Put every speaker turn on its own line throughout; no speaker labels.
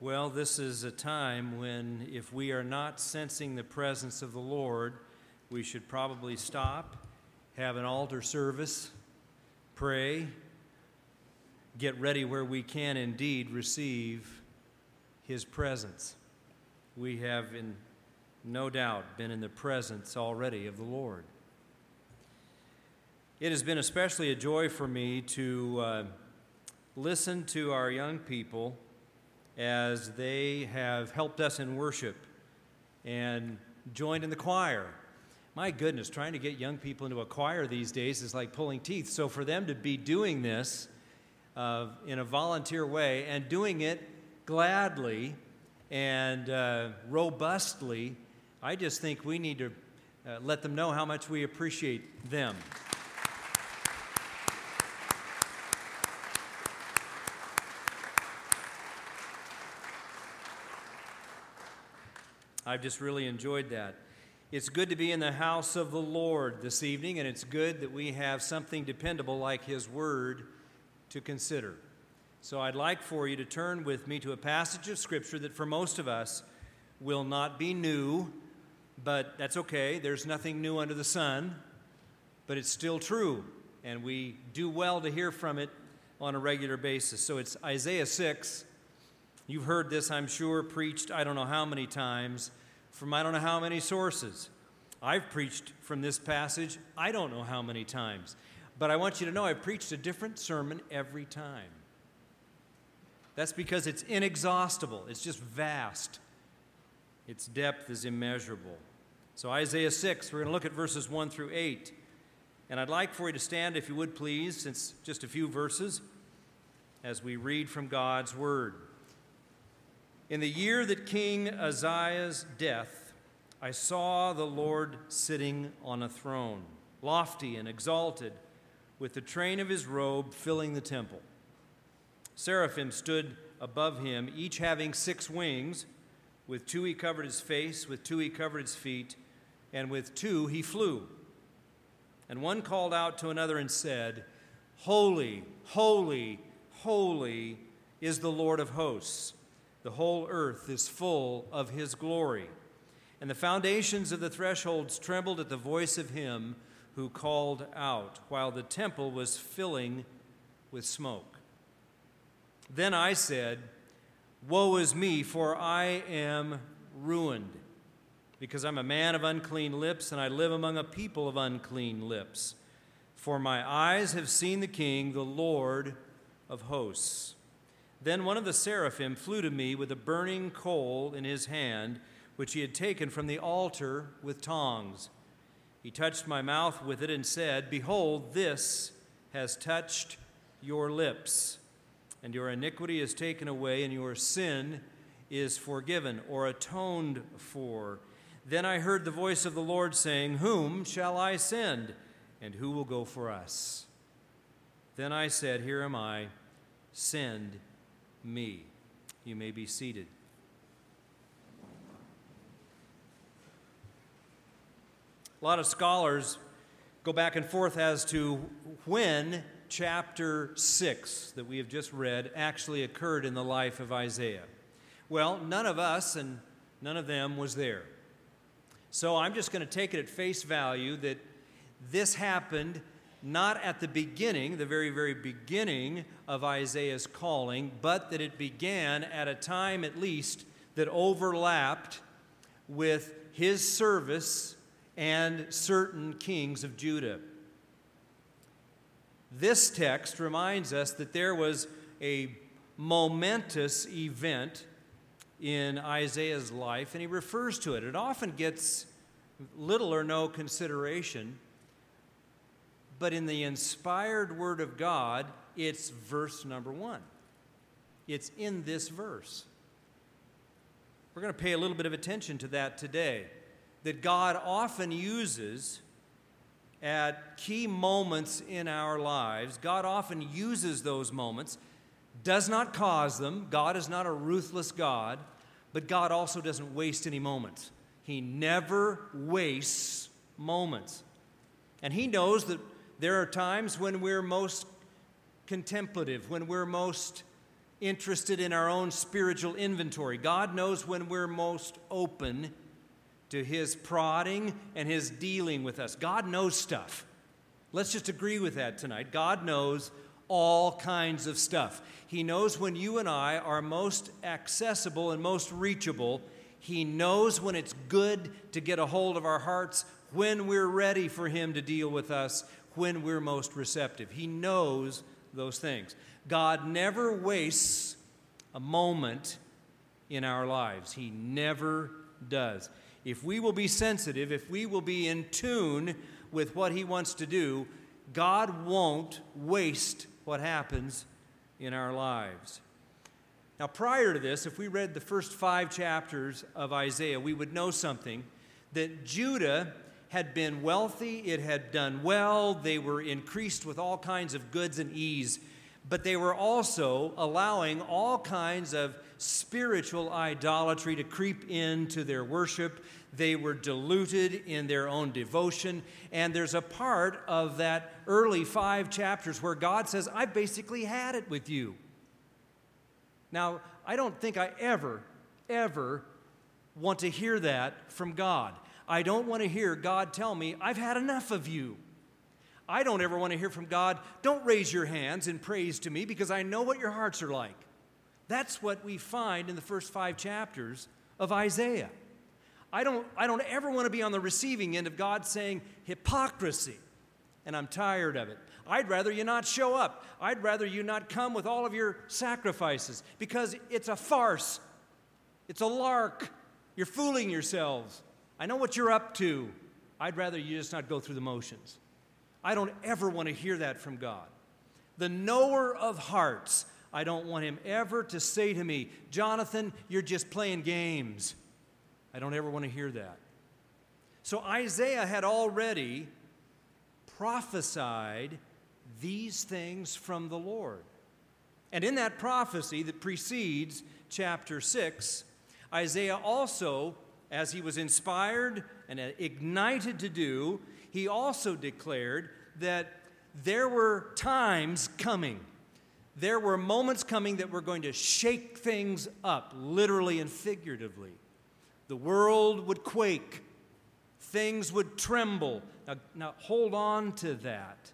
Well, this is a time when, if we are not sensing the presence of the Lord, we should probably stop, have an altar service, pray, get ready where we can indeed receive His presence. We have, in no doubt, been in the presence already of the Lord. It has been especially a joy for me to uh, listen to our young people as they have helped us in worship and joined in the choir. My goodness, trying to get young people into a choir these days is like pulling teeth. So for them to be doing this uh, in a volunteer way and doing it gladly and uh, robustly, I just think we need to uh, let them know how much we appreciate them. I've just really enjoyed that. It's good to be in the house of the Lord this evening, and it's good that we have something dependable like His Word to consider. So I'd like for you to turn with me to a passage of Scripture that for most of us will not be new, but that's okay. There's nothing new under the sun, but it's still true, and we do well to hear from it on a regular basis. So it's Isaiah 6. You've heard this, I'm sure, preached I don't know how many times from I don't know how many sources. I've preached from this passage I don't know how many times. But I want you to know I've preached a different sermon every time. That's because it's inexhaustible, it's just vast. Its depth is immeasurable. So, Isaiah 6, we're going to look at verses 1 through 8. And I'd like for you to stand, if you would please, since just a few verses, as we read from God's Word. In the year that King Uzziah's death, I saw the Lord sitting on a throne, lofty and exalted, with the train of his robe filling the temple. Seraphim stood above him, each having six wings. With two he covered his face, with two he covered his feet, and with two he flew. And one called out to another and said, Holy, holy, holy is the Lord of hosts. The whole earth is full of his glory. And the foundations of the thresholds trembled at the voice of him who called out, while the temple was filling with smoke. Then I said, Woe is me, for I am ruined, because I'm a man of unclean lips, and I live among a people of unclean lips. For my eyes have seen the King, the Lord of hosts. Then one of the seraphim flew to me with a burning coal in his hand, which he had taken from the altar with tongs. He touched my mouth with it and said, Behold, this has touched your lips, and your iniquity is taken away, and your sin is forgiven or atoned for. Then I heard the voice of the Lord saying, Whom shall I send, and who will go for us? Then I said, Here am I, send me. You may be seated. A lot of scholars go back and forth as to when chapter 6 that we have just read actually occurred in the life of Isaiah. Well, none of us and none of them was there. So I'm just going to take it at face value that this happened not at the beginning, the very, very beginning of Isaiah's calling, but that it began at a time at least that overlapped with his service and certain kings of Judah. This text reminds us that there was a momentous event in Isaiah's life, and he refers to it. It often gets little or no consideration but in the inspired Word of God, it's verse number one. It's in this verse. We're going to pay a little bit of attention to that today. That God often uses at key moments in our lives, God often uses those moments, does not cause them. God is not a ruthless God, but God also doesn't waste any moments. He never wastes moments. And He knows that there are times when we're most contemplative, when we're most interested in our own spiritual inventory. God knows when we're most open to His prodding and His dealing with us. God knows stuff. Let's just agree with that tonight. God knows all kinds of stuff. He knows when you and I are most accessible and most reachable. He knows when it's good to get a hold of our hearts, when we're ready for Him to deal with us, when we're most receptive. He knows those things. God never wastes a moment in our lives, He never does. If we will be sensitive, if we will be in tune with what He wants to do, God won't waste what happens in our lives. Now, prior to this, if we read the first five chapters of Isaiah, we would know something that Judah had been wealthy, it had done well, they were increased with all kinds of goods and ease, but they were also allowing all kinds of spiritual idolatry to creep into their worship. They were diluted in their own devotion. And there's a part of that early five chapters where God says, I basically had it with you. Now, I don't think I ever, ever want to hear that from God. I don't want to hear God tell me, I've had enough of you. I don't ever want to hear from God, don't raise your hands in praise to me because I know what your hearts are like. That's what we find in the first five chapters of Isaiah. I don't, I don't ever want to be on the receiving end of God saying hypocrisy, and I'm tired of it. I'd rather you not show up. I'd rather you not come with all of your sacrifices because it's a farce. It's a lark. You're fooling yourselves. I know what you're up to. I'd rather you just not go through the motions. I don't ever want to hear that from God. The knower of hearts, I don't want him ever to say to me, Jonathan, you're just playing games. I don't ever want to hear that. So Isaiah had already prophesied these things from the Lord. And in that prophecy that precedes chapter 6, Isaiah also, as he was inspired and ignited to do, he also declared that there were times coming there were moments coming that were going to shake things up, literally and figuratively. The world would quake, things would tremble. Now, now hold on to that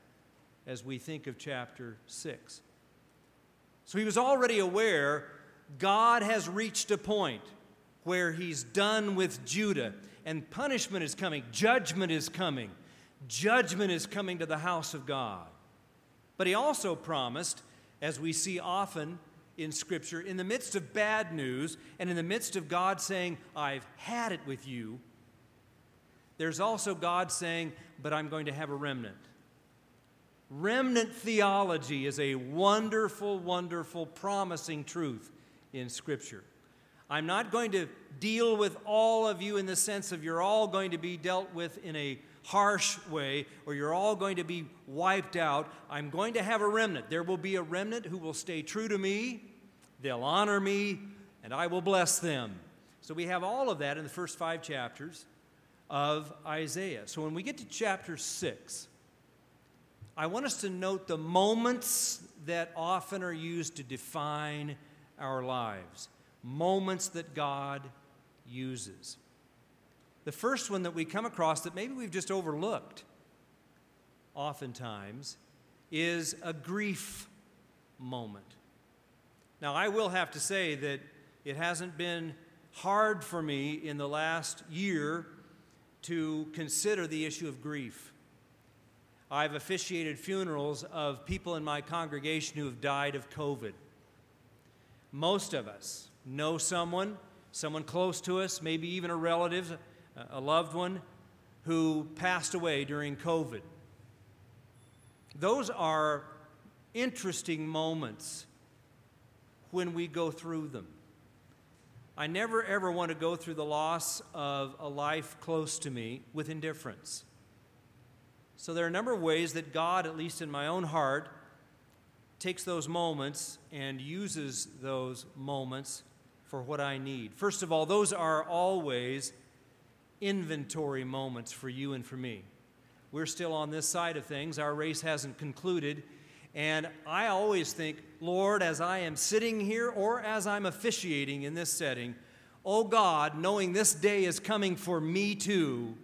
as we think of chapter 6. So he was already aware God has reached a point where he's done with Judah, and punishment is coming, judgment is coming. Judgment is coming to the house of God. But he also promised as we see often in Scripture, in the midst of bad news and in the midst of God saying, I've had it with you, there's also God saying, But I'm going to have a remnant. Remnant theology is a wonderful, wonderful, promising truth in Scripture. I'm not going to deal with all of you in the sense of you're all going to be dealt with in a harsh way or you're all going to be wiped out. I'm going to have a remnant. There will be a remnant who will stay true to me, they'll honor me, and I will bless them. So we have all of that in the first five chapters of Isaiah. So when we get to chapter 6, I want us to note the moments that often are used to define our lives, moments that God uses. The first one that we come across that maybe we've just overlooked oftentimes is a grief moment. Now, I will have to say that it hasn't been hard for me in the last year to consider the issue of grief. I've officiated funerals of people in my congregation who have died of COVID. Most of us know someone, someone close to us, maybe even a relative, a loved one who passed away during COVID. Those are interesting moments when we go through them. I never ever want to go through the loss of a life close to me with indifference. So there are a number of ways that God, at least in my own heart, takes those moments and uses those moments for what I need. First of all, those are always inventory moments for you and for me. We're still on this side of things, our race hasn't concluded, And I always think, Lord, as I am sitting here or as I'm officiating in this setting, oh God, knowing this day is coming for me too,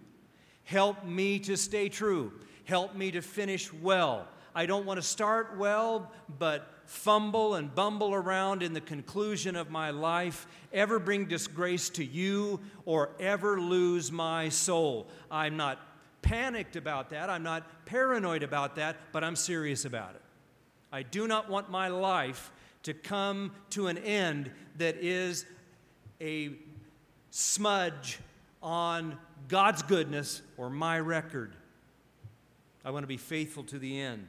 help me to stay true. Help me to finish well. I don't want to start well, but fumble and bumble around in the conclusion of my life, ever bring disgrace to you, or ever lose my soul. I'm not panicked about that. I'm not paranoid about that, but I'm serious about it. I do not want my life to come to an end that is a smudge on God's goodness or my record. I want to be faithful to the end.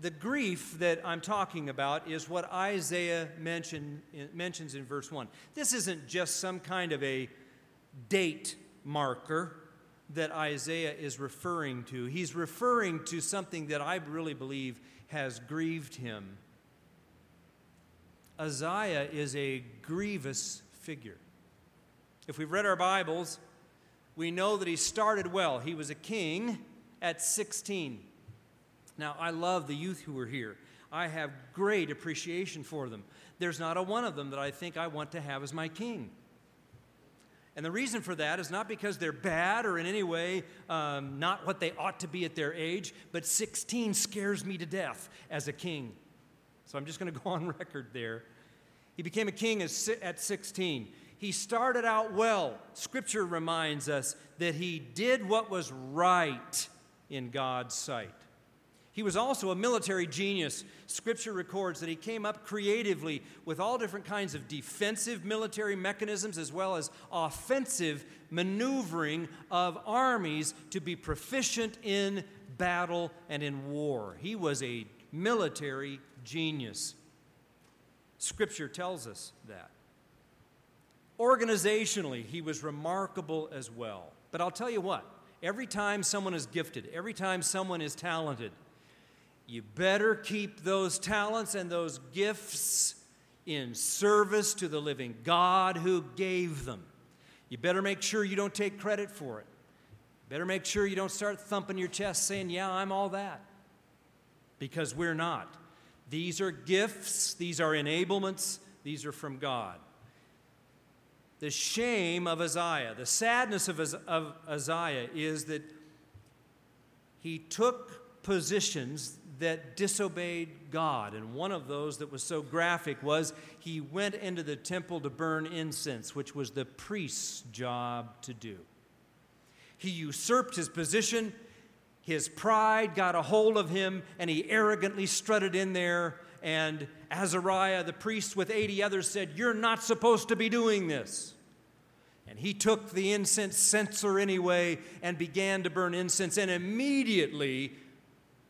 The grief that I'm talking about is what Isaiah mention, mentions in verse 1. This isn't just some kind of a date marker that Isaiah is referring to. He's referring to something that I really believe has grieved him. Isaiah is a grievous figure. If we've read our Bibles, we know that he started well. He was a king at 16. Now, I love the youth who are here. I have great appreciation for them. There's not a one of them that I think I want to have as my king. And the reason for that is not because they're bad or in any way um, not what they ought to be at their age, but 16 scares me to death as a king. So I'm just going to go on record there. He became a king at 16. He started out well. Scripture reminds us that he did what was right in God's sight. He was also a military genius. Scripture records that he came up creatively with all different kinds of defensive military mechanisms as well as offensive maneuvering of armies to be proficient in battle and in war. He was a military genius. Scripture tells us that. Organizationally, he was remarkable as well. But I'll tell you what, every time someone is gifted, every time someone is talented, you better keep those talents and those gifts in service to the living God who gave them. You better make sure you don't take credit for it. Better make sure you don't start thumping your chest saying, Yeah, I'm all that. Because we're not. These are gifts, these are enablements, these are from God. The shame of Isaiah, the sadness of, of Isaiah is that he took positions that disobeyed God. And one of those that was so graphic was he went into the temple to burn incense, which was the priest's job to do. He usurped his position, his pride got a hold of him, and he arrogantly strutted in there. And Azariah, the priest, with 80 others, said, You're not supposed to be doing this. And he took the incense censer anyway and began to burn incense. And immediately,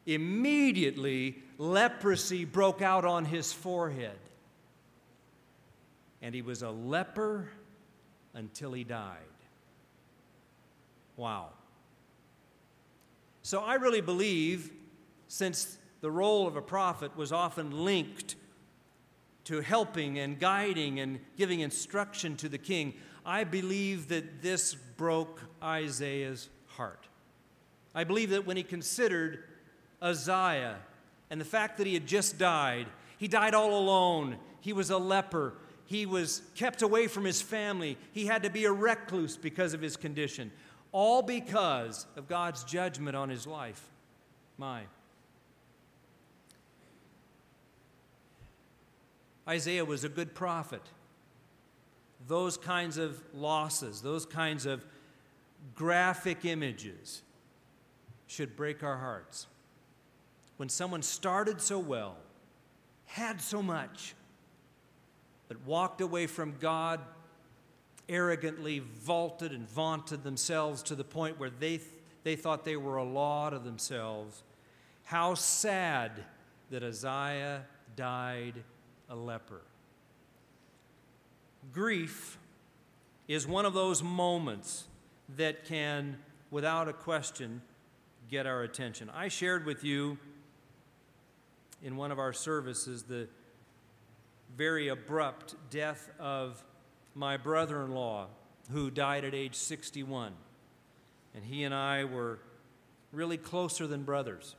Immediately, leprosy broke out on his forehead. And he was a leper until he died. Wow. So I really believe, since the role of a prophet was often linked to helping and guiding and giving instruction to the king, I believe that this broke Isaiah's heart. I believe that when he considered Uzziah and the fact that he had just died. He died all alone. He was a leper. He was kept away from his family. He had to be a recluse because of his condition, all because of God's judgment on his life. My. Isaiah was a good prophet. Those kinds of losses, those kinds of graphic images should break our hearts when someone started so well, had so much, but walked away from God, arrogantly vaulted and vaunted themselves to the point where they, they thought they were a law to themselves. How sad that Isaiah died a leper. Grief is one of those moments that can, without a question, get our attention. I shared with you in one of our services the very abrupt death of my brother in law, who died at age 61. And he and I were really closer than brothers.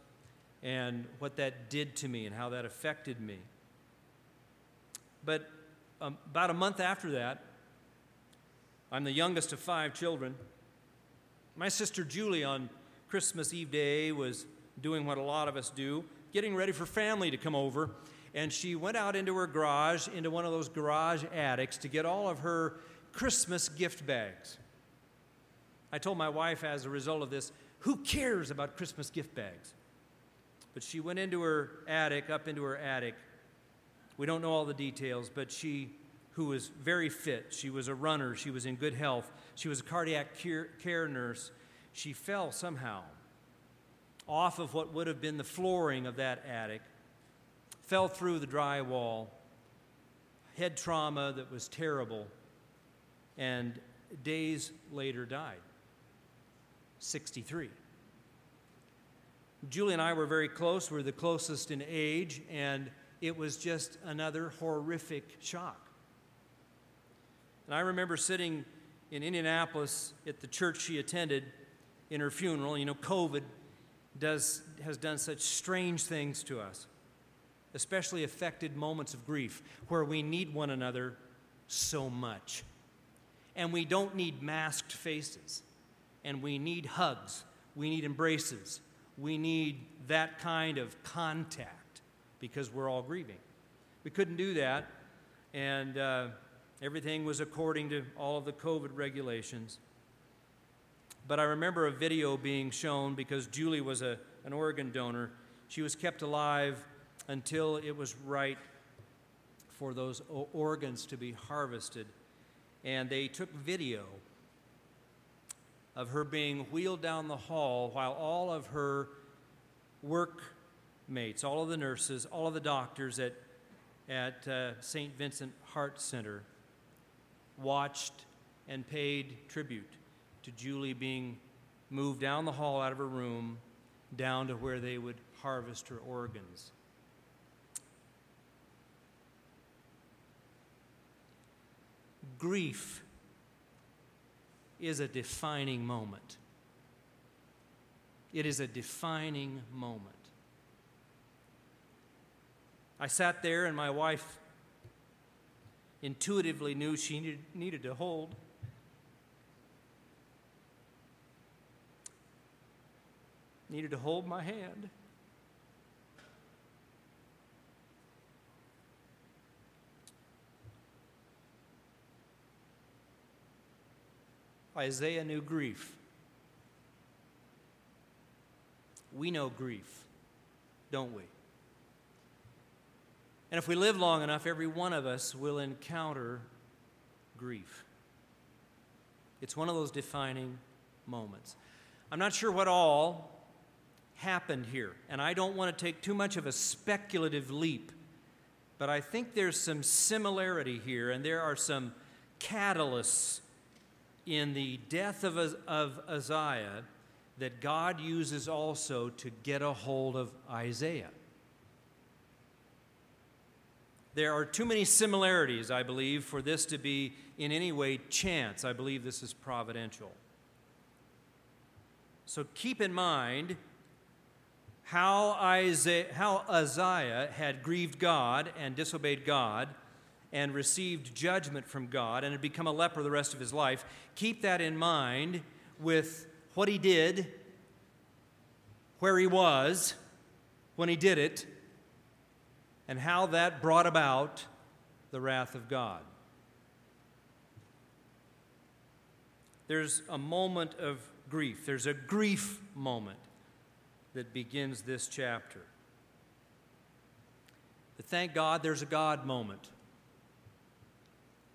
and what that did to me and how that affected me. But um, about a month after that, I'm the youngest of five children. My sister Julie on Christmas Eve day was doing what a lot of us do, getting ready for family to come over. And she went out into her garage, into one of those garage attics, to get all of her Christmas gift bags. I told my wife as a result of this, who cares about Christmas gift bags? But she went into her attic, up into her attic. We don't know all the details, but she, who was very fit, she was a runner, she was in good health, she was a cardiac care nurse, she fell somehow off of what would have been the flooring of that attic, fell through the drywall, head trauma that was terrible, and days later died. 63. Julie and I were very close. We were the closest in age, and it was just another horrific shock. And I remember sitting in Indianapolis at the church she attended in her funeral. You know, COVID does, has done such strange things to us, especially affected moments of grief where we need one another so much. And we don't need masked faces, and we need hugs, we need embraces, we need that kind of contact because we're all grieving. We couldn't do that, and uh, everything was according to all of the COVID regulations. But I remember a video being shown because Julie was a, an organ donor. She was kept alive until it was right for those organs to be harvested. And they took video of her being wheeled down the hall while all of her workmates, all of the nurses, all of the doctors at, at uh, St. Vincent Heart Center watched and paid tribute to Julie being moved down the hall out of her room down to where they would harvest her organs. Grief is a defining moment. It is a defining moment. I sat there, and my wife intuitively knew she needed, needed to hold needed to hold my hand. Isaiah knew grief. We know grief, don't we? And if we live long enough, every one of us will encounter grief. It's one of those defining moments. I'm not sure what all happened here. And I don't want to take too much of a speculative leap, but I think there's some similarity here, and there are some catalysts in the death of, of Uzziah that God uses also to get a hold of Isaiah. There are too many similarities, I believe, for this to be in any way chance. I believe this is providential. So keep in mind how, Isaiah, how Uzziah had grieved God and disobeyed God and received judgment from God and had become a leper the rest of his life. Keep that in mind with what he did, where he was when he did it, and how that brought about the wrath of God. There's a moment of grief, there's a grief moment that begins this chapter. But thank God there's a God moment.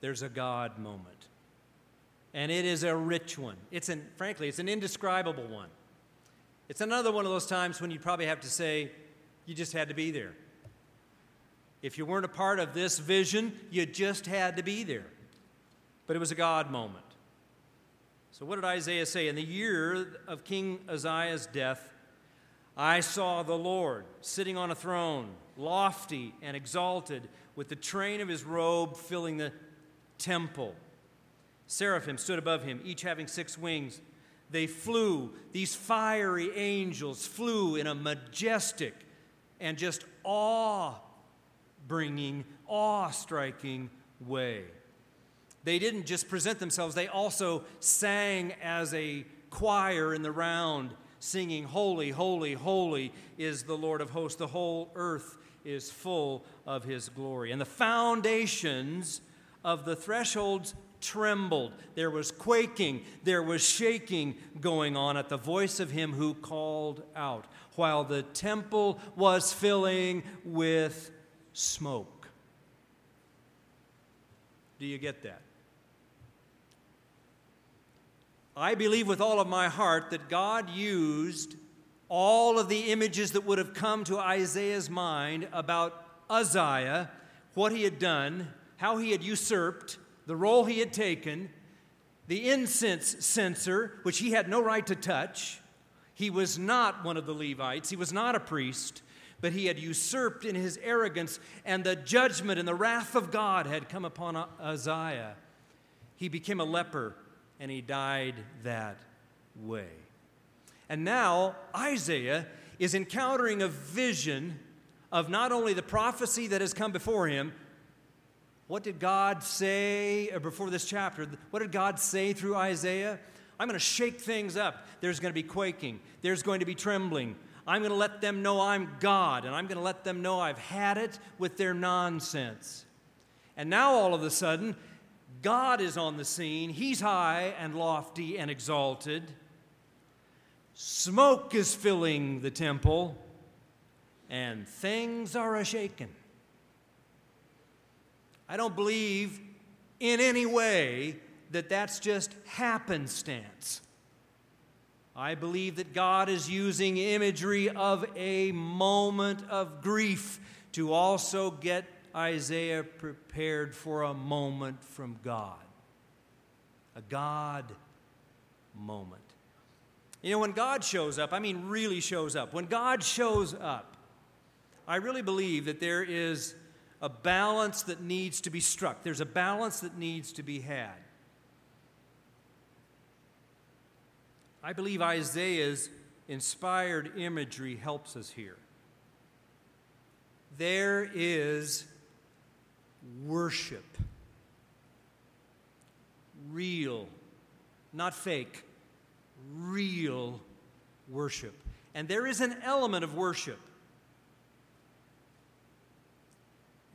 There's a God moment. And it is a rich one. It's an, frankly, it's an indescribable one. It's another one of those times when you probably have to say, you just had to be there. If you weren't a part of this vision, you just had to be there. But it was a God moment. So, what did Isaiah say? In the year of King Uzziah's death, I saw the Lord sitting on a throne, lofty and exalted, with the train of his robe filling the temple. Seraphim stood above him, each having six wings. They flew, these fiery angels flew in a majestic and just awe bringing, awe striking way. They didn't just present themselves, they also sang as a choir in the round, singing, Holy, holy, holy is the Lord of hosts. The whole earth is full of his glory. And the foundations of the thresholds trembled. There was quaking, there was shaking going on at the voice of him who called out, while the temple was filling with smoke. Do you get that? I believe with all of my heart that God used all of the images that would have come to Isaiah's mind about Uzziah, what he had done, how he had usurped, the role he had taken, the incense censer, which he had no right to touch. He was not one of the Levites, he was not a priest, but he had usurped in his arrogance, and the judgment and the wrath of God had come upon Uzziah. He became a leper and he died that way. And now Isaiah is encountering a vision of not only the prophecy that has come before him, what did God say uh, before this chapter? What did God say through Isaiah? I'm going to shake things up. There's going to be quaking, there's going to be trembling. I'm going to let them know I'm God, and I'm going to let them know I've had it with their nonsense. And now all of a sudden, God is on the scene. He's high and lofty and exalted. Smoke is filling the temple, and things are a shaken. I don't believe in any way that that's just happenstance. I believe that God is using imagery of a moment of grief to also get Isaiah prepared for a moment from God. A God moment. You know, when God shows up, I mean, really shows up, when God shows up, I really believe that there is a balance that needs to be struck. There's a balance that needs to be had. I believe Isaiah's inspired imagery helps us here. There is worship. Real, not fake, real worship. And there is an element of worship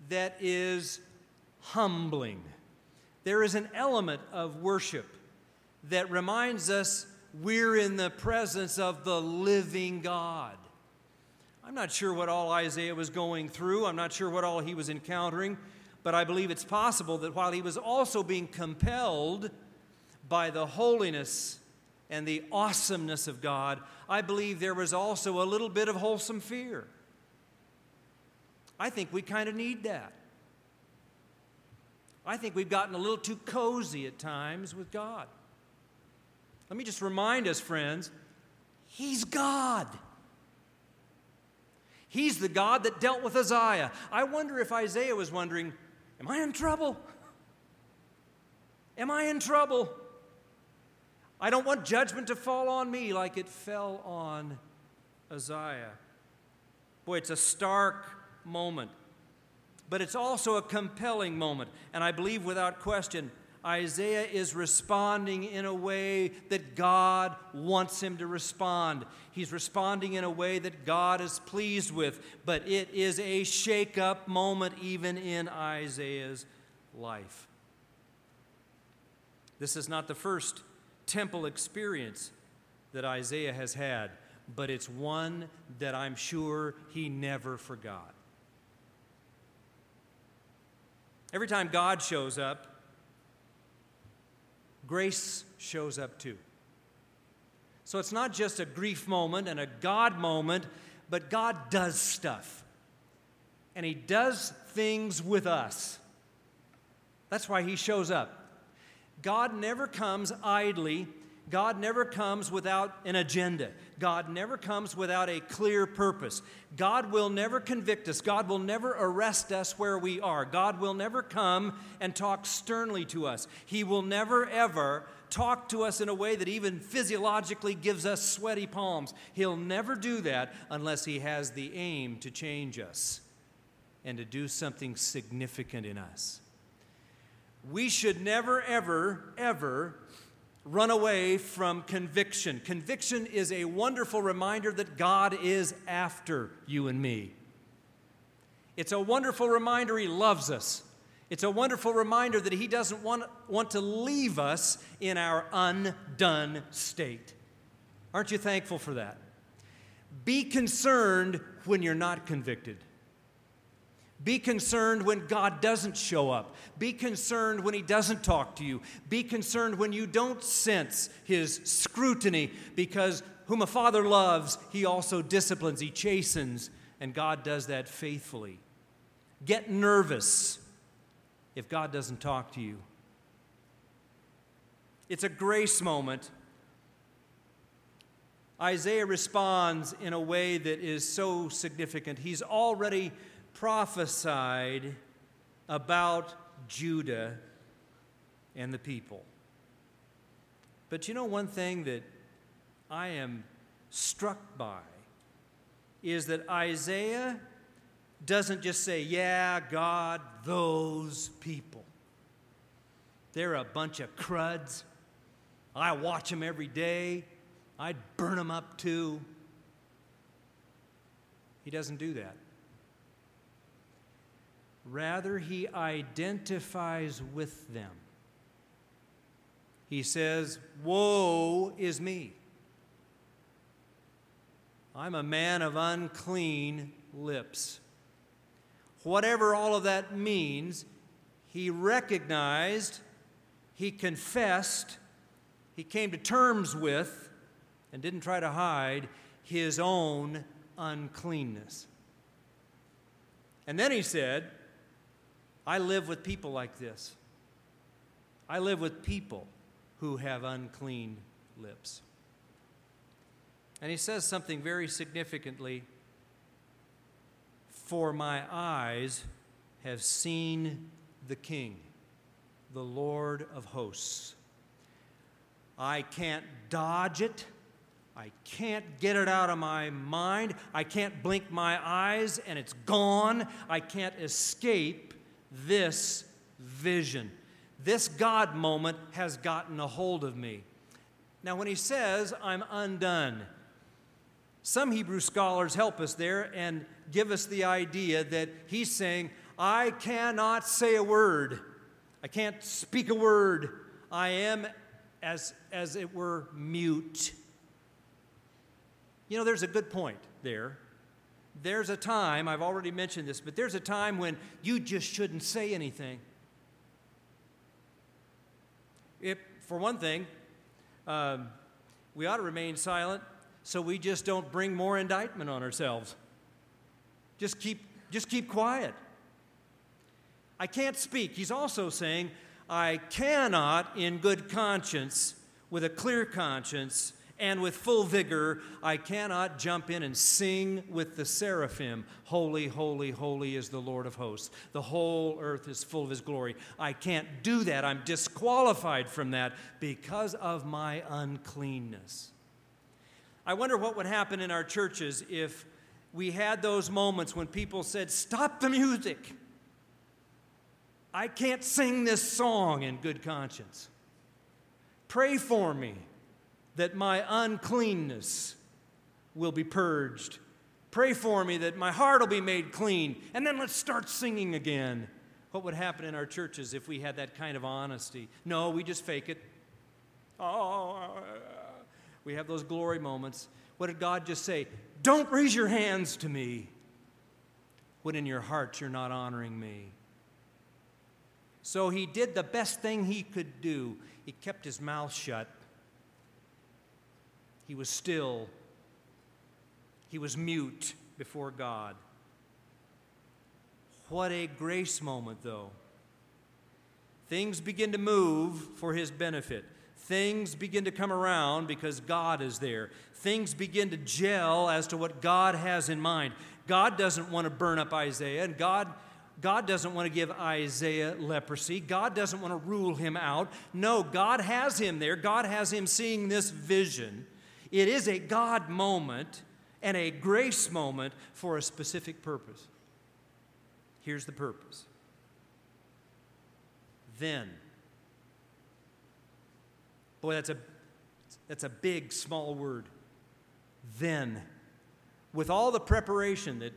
that is humbling. There is an element of worship that reminds us we're in the presence of the living God. I'm not sure what all Isaiah was going through, I'm not sure what all he was encountering, but I believe it's possible that while he was also being compelled by the holiness and the awesomeness of God, I believe there was also a little bit of wholesome fear. I think we kind of need that. I think we've gotten a little too cozy at times with God. Let me just remind us, friends, He's God. He's the God that dealt with Isaiah. I wonder if Isaiah was wondering, Am I in trouble? Am I in trouble? I don't want judgment to fall on me like it fell on Uzziah. Boy, it's a stark moment, but it's also a compelling moment. And I believe without question, Isaiah is responding in a way that God wants him to respond. He's responding in a way that God is pleased with, but it is a shake up moment even in Isaiah's life. This is not the first temple experience that Isaiah has had, but it's one that I'm sure he never forgot. Every time God shows up, grace shows up too. So it's not just a grief moment and a God moment, but God does stuff. And He does things with us. That's why He shows up. God never comes idly. God never comes without an agenda. God never comes without a clear purpose. God will never convict us. God will never arrest us where we are. God will never come and talk sternly to us. He will never, ever talk to us in a way that even physiologically gives us sweaty palms. He'll never do that unless He has the aim to change us and to do something significant in us. We should never, ever, ever run away from conviction. Conviction is a wonderful reminder that God is after you and me. It's a wonderful reminder He loves us. It's a wonderful reminder that He doesn't want, want to leave us in our undone state. Aren't you thankful for that? Be concerned when you're not convicted. Be concerned when God doesn't show up. Be concerned when He doesn't talk to you. Be concerned when you don't sense His scrutiny, because whom a father loves, He also disciplines, He chastens, and God does that faithfully. Get nervous if God doesn't talk to you. It's a grace moment. Isaiah responds in a way that is so significant. He's already prophesied about Judah and the people. But you know, one thing that I am struck by is that Isaiah doesn't just say, Yeah, God, those people. They're a bunch of cruds. I watch them every day. I'd burn them up too. He doesn't do that. Rather, he identifies with them. He says, Woe is me. I'm a man of unclean lips. Whatever all of that means, he recognized, he confessed, he came to terms with, and didn't try to hide his own uncleanness. And then he said, I live with people like this. I live with people who have unclean lips. And he says something very significantly For my eyes have seen the King, the Lord of hosts. I can't dodge it. I can't get it out of my mind. I can't blink my eyes and it's gone. I can't escape this vision. This God moment has gotten a hold of me. Now, when he says, I'm undone, some Hebrew scholars help us there and give us the idea that he's saying, I cannot say a word. I can't speak a word. I am, as, as it were, mute. You know, there's a good point there there's a time, I've already mentioned this, but there's a time when you just shouldn't say anything. If, for one thing, um, we ought to remain silent so we just don't bring more indictment on ourselves. Just keep, just keep quiet. I can't speak. He's also saying, I cannot, in good conscience, with a clear conscience, and with full vigor, I cannot jump in and sing with the seraphim, Holy, holy, holy is the Lord of hosts. The whole earth is full of his glory. I can't do that. I'm disqualified from that because of my uncleanness. I wonder what would happen in our churches if we had those moments when people said, Stop the music. I can't sing this song in good conscience. Pray for me that my uncleanness will be purged. Pray for me that my heart will be made clean. And then let's start singing again. What would happen in our churches if we had that kind of honesty? No, we just fake it. Oh, we have those glory moments. What did God just say? Don't raise your hands to me when in your heart you're not honoring me. So he did the best thing he could do. He kept his mouth shut he was still, he was mute before God. What a grace moment, though. Things begin to move for his benefit. things begin to come around because God is there. Things begin to gel as to what God has in mind. God doesn't want to burn up Isaiah, and God, God doesn't want to give Isaiah leprosy. God doesn't want to rule him out. No, God has him there. God has him seeing this vision. It is a God moment and a grace moment for a specific purpose. Here's the purpose. Then, boy, that's a, that's a big, small word. Then with all the preparation that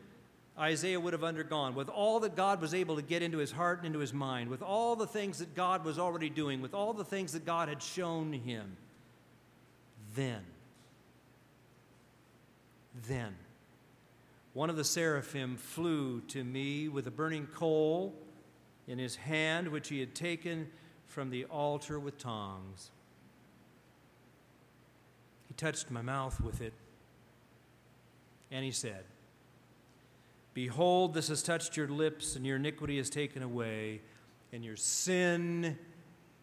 Isaiah would have undergone, with all that God was able to get into his heart and into his mind, with all the things that God was already doing, with all the things that God had shown him, then, then, one of the seraphim flew to me with a burning coal in his hand, which he had taken from the altar with tongs. He touched my mouth with it and he said, Behold, this has touched your lips, and your iniquity is taken away, and your sin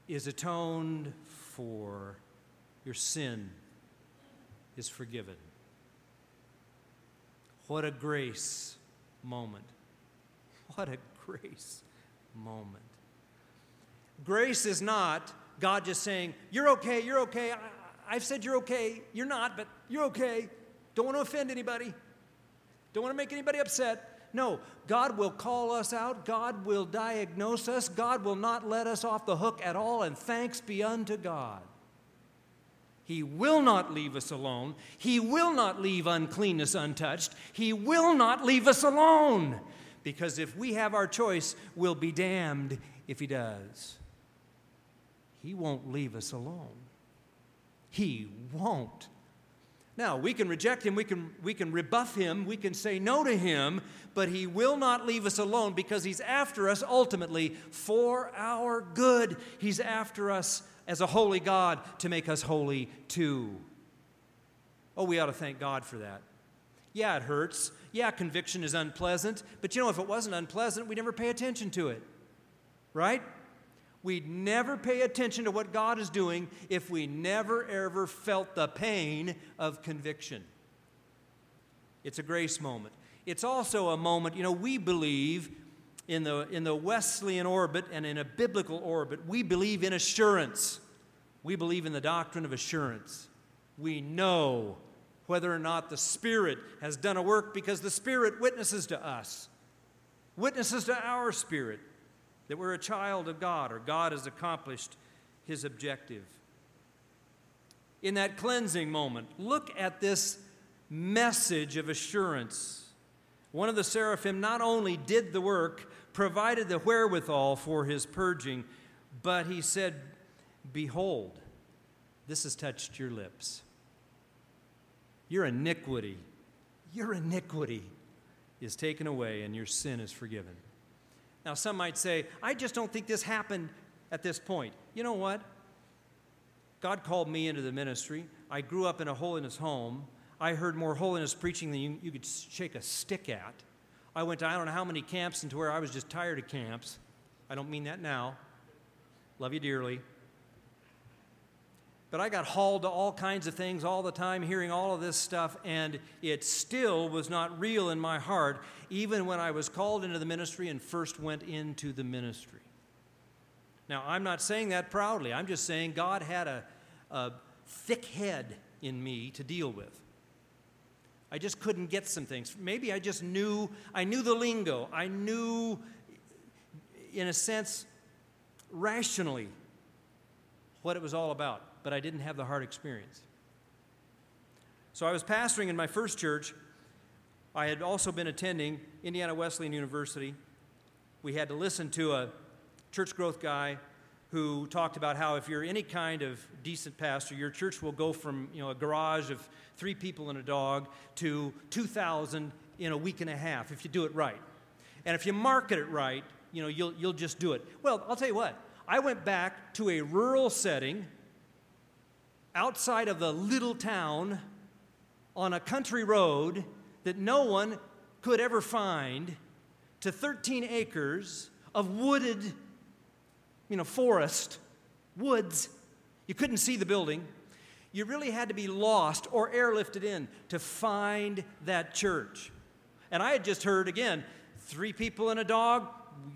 is atoned for. Your sin is forgiven. What a grace moment. What a grace moment. Grace is not God just saying, You're okay, you're okay. I, have said you're okay. You're not, but you're okay. Don't want to offend anybody. Don't want to make anybody upset. No, God will call us out. God will diagnose us. God will not let us off the hook at all, and thanks be unto God. He will not leave us alone. He will not leave uncleanness untouched. He will not leave us alone. Because if we have our choice, we'll be damned if He does. He won't leave us alone. He won't. Now, we can reject him, we can, we can rebuff him, we can say no to him, but he will not leave us alone because he's after us ultimately for our good. He's after us as a holy God to make us holy too. Oh, we ought to thank God for that. Yeah, it hurts. Yeah, conviction is unpleasant. But you know, if it wasn't unpleasant, we'd never pay attention to it. Right? We'd never pay attention to what God is doing if we never ever felt the pain of conviction. It's a grace moment. It's also a moment, you know, we believe in the, in the Wesleyan orbit and in a biblical orbit, we believe in assurance. We believe in the doctrine of assurance. We know whether or not the Spirit has done a work because the Spirit witnesses to us, witnesses to our spirit that we're a child of God or God has accomplished his objective. In that cleansing moment, look at this message of assurance. One of the seraphim not only did the work, provided the wherewithal for his purging, but he said, Behold, this has touched your lips. Your iniquity, your iniquity is taken away and your sin is forgiven. Now, some might say, I just don't think this happened at this point. You know what? God called me into the ministry. I grew up in a holiness home. I heard more holiness preaching than you, you could shake a stick at. I went to I don't know how many camps and to where I was just tired of camps. I don't mean that now. Love you dearly. But I got hauled to all kinds of things all the time, hearing all of this stuff, and it still was not real in my heart, even when I was called into the ministry and first went into the ministry. Now, I'm not saying that proudly. I'm just saying God had a, a thick head in me to deal with. I just couldn't get some things. Maybe I just knew, I knew the lingo. I knew, in a sense, rationally, what it was all about but I didn't have the heart experience. So I was pastoring in my first church. I had also been attending Indiana Wesleyan University. We had to listen to a church growth guy who talked about how if you're any kind of decent pastor, your church will go from you know a garage of three people and a dog to 2,000 in a week and a half if you do it right. And if you market it right, you know you'll you'll just do it. Well, I'll tell you what. I went back to a rural setting outside of a little town on a country road that no one could ever find to 13 acres of wooded, you know, forest, woods You couldn't see the building. You really had to be lost or airlifted in to find that church. And I had just heard again three people and a dog,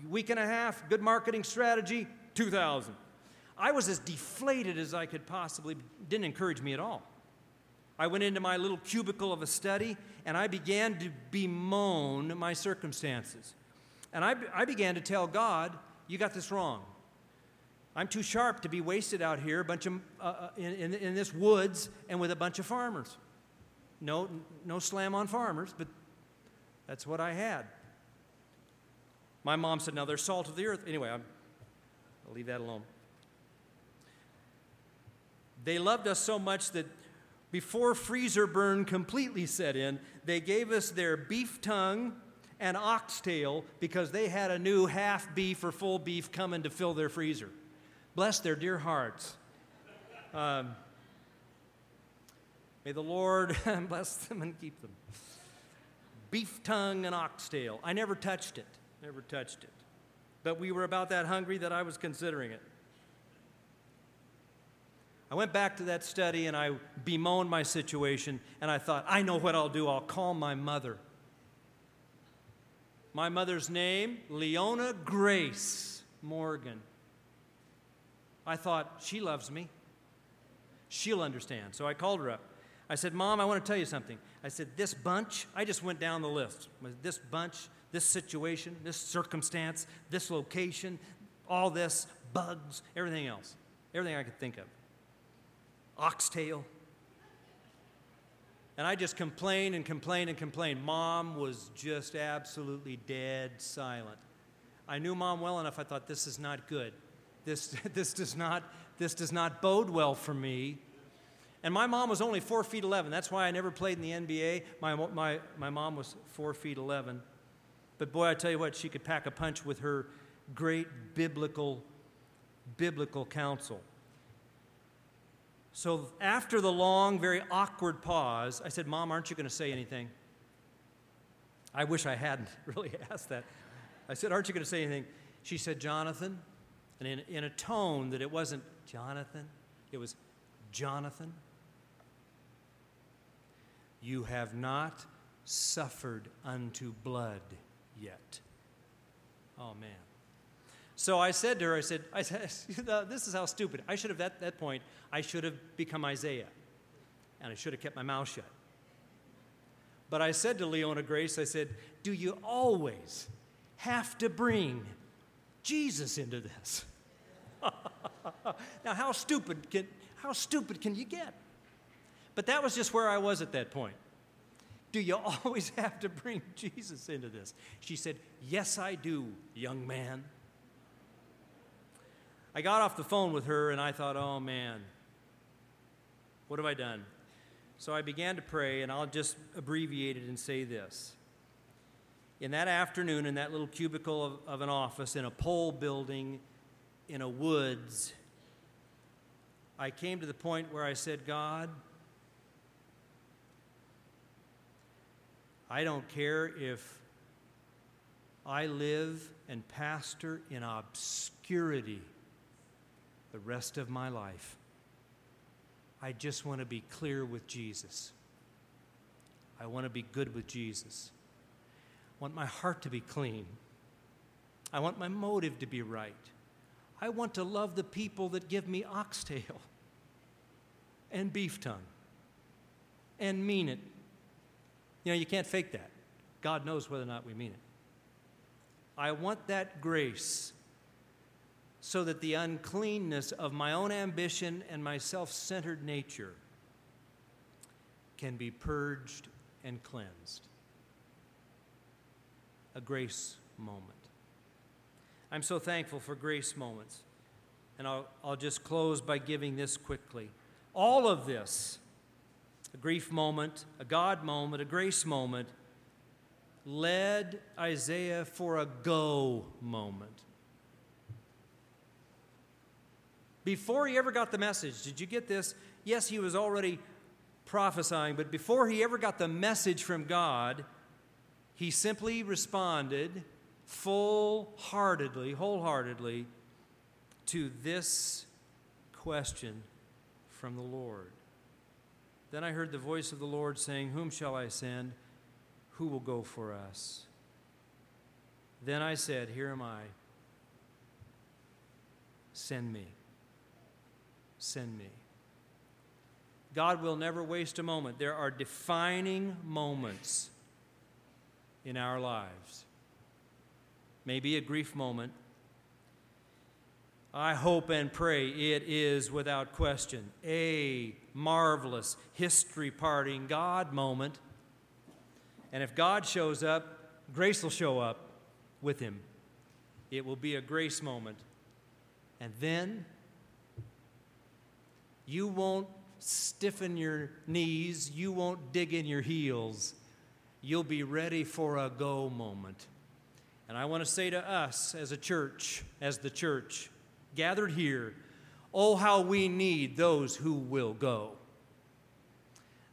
week and a half, good marketing strategy, 2,000. I was as deflated as I could possibly, didn't encourage me at all. I went into my little cubicle of a study and I began to bemoan my circumstances. And I, I began to tell God, You got this wrong. I'm too sharp to be wasted out here a bunch of, uh, uh in, in, in this woods and with a bunch of farmers. No, no slam on farmers, but that's what I had. My mom said, Now they're salt of the earth. Anyway, I'm, I'll leave that alone. They loved us so much that before freezer burn completely set in, they gave us their beef tongue and oxtail because they had a new half beef or full beef coming to fill their freezer. Bless their dear hearts. Um, may the Lord bless them and keep them. Beef tongue and oxtail. I never touched it. Never touched it. But we were about that hungry that I was considering it. I went back to that study and I bemoaned my situation, and I thought, I know what I'll do. I'll call my mother. My mother's name, Leona Grace Morgan. I thought, she loves me. She'll understand. So I called her up. I said, Mom, I want to tell you something. I said, This bunch, I just went down the list. This bunch, this situation, this circumstance, this location, all this, bugs, everything else, everything I could think of oxtail. And I just complained and complained and complained. Mom was just absolutely dead silent. I knew mom well enough, I thought, this is not good. This, this, does, not, this does not bode well for me. And my mom was only four feet 11. That's why I never played in the NBA. My, my, my mom was four feet 11. But boy, I tell you what, she could pack a punch with her great biblical, biblical counsel. So after the long, very awkward pause, I said, Mom, aren't you going to say anything? I wish I hadn't really asked that. I said, Aren't you going to say anything? She said, Jonathan, and in, in a tone that it wasn't Jonathan, it was Jonathan, you have not suffered unto blood yet. Oh, man. So I said to her, I said, I said this is how stupid. I should have, at that point, I should have become Isaiah. And I should have kept my mouth shut. But I said to Leona Grace, I said, Do you always have to bring Jesus into this? now, how stupid, can, how stupid can you get? But that was just where I was at that point. Do you always have to bring Jesus into this? She said, Yes, I do, young man. I got off the phone with her and I thought, oh man, what have I done? So I began to pray, and I'll just abbreviate it and say this. In that afternoon, in that little cubicle of, of an office, in a pole building, in a woods, I came to the point where I said, God, I don't care if I live and pastor in obscurity the rest of my life. I just want to be clear with Jesus. I want to be good with Jesus. I want my heart to be clean. I want my motive to be right. I want to love the people that give me oxtail and beef tongue and mean it. You know, you can't fake that. God knows whether or not we mean it. I want that grace so that the uncleanness of my own ambition and my self centered nature can be purged and cleansed. A grace moment. I'm so thankful for grace moments. And I'll, I'll just close by giving this quickly. All of this, a grief moment, a God moment, a grace moment, led Isaiah for a go moment. Before he ever got the message, did you get this? Yes, he was already prophesying, but before he ever got the message from God, he simply responded full heartedly, wholeheartedly to this question from the Lord. Then I heard the voice of the Lord saying, Whom shall I send? Who will go for us? Then I said, Here am I. Send me. Send me. God will never waste a moment. There are defining moments in our lives. Maybe a grief moment. I hope and pray it is without question a marvelous history parting God moment. And if God shows up, grace will show up with him. It will be a grace moment. And then you won't stiffen your knees, you won't dig in your heels. You'll be ready for a go moment. And I want to say to us as a church, as the church gathered here, oh, how we need those who will go.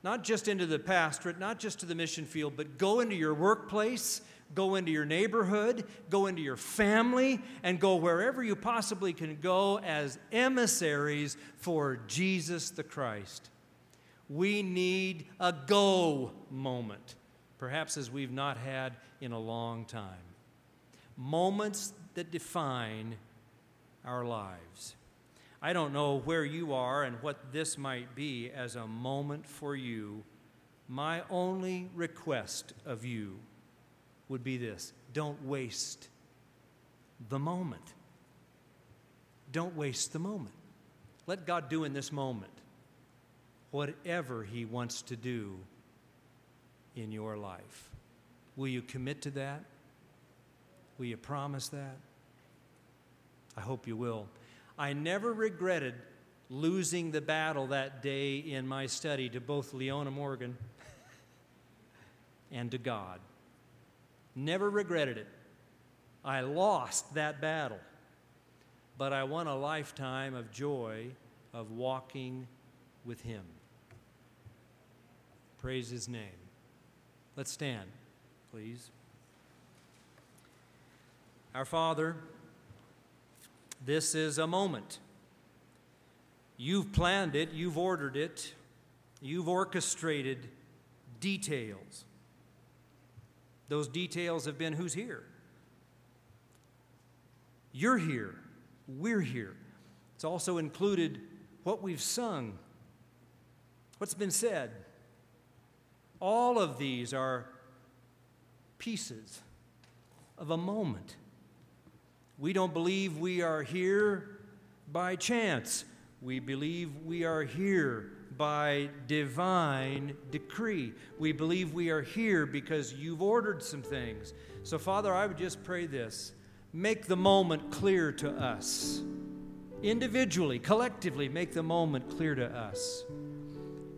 Not just into the pastorate, not just to the mission field, but go into your workplace, go into your neighborhood, go into your family, and go wherever you possibly can go as emissaries for Jesus the Christ. We need a go moment, perhaps as we've not had in a long time. Moments that define our lives. I don't know where you are and what this might be as a moment for you. My only request of you would be this don't waste the moment. Don't waste the moment. Let God do in this moment whatever He wants to do in your life. Will you commit to that? Will you promise that? I hope you will. I never regretted losing the battle that day in my study to both Leona Morgan and to God. Never regretted it. I lost that battle, but I won a lifetime of joy of walking with Him. Praise His name. Let's stand, please. Our Father, this is a moment. You've planned it, you've ordered it, you've orchestrated details. Those details have been who's here? You're here. We're here. It's also included what we've sung, what's been said. All of these are pieces of a moment. We don't believe we are here by chance. We believe we are here by divine decree. We believe we are here because you've ordered some things. So, Father, I would just pray this make the moment clear to us. Individually, collectively, make the moment clear to us.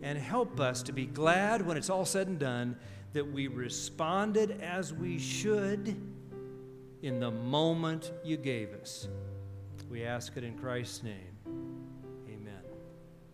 And help us to be glad when it's all said and done that we responded as we should in the moment you gave us. We ask it in Christ's name.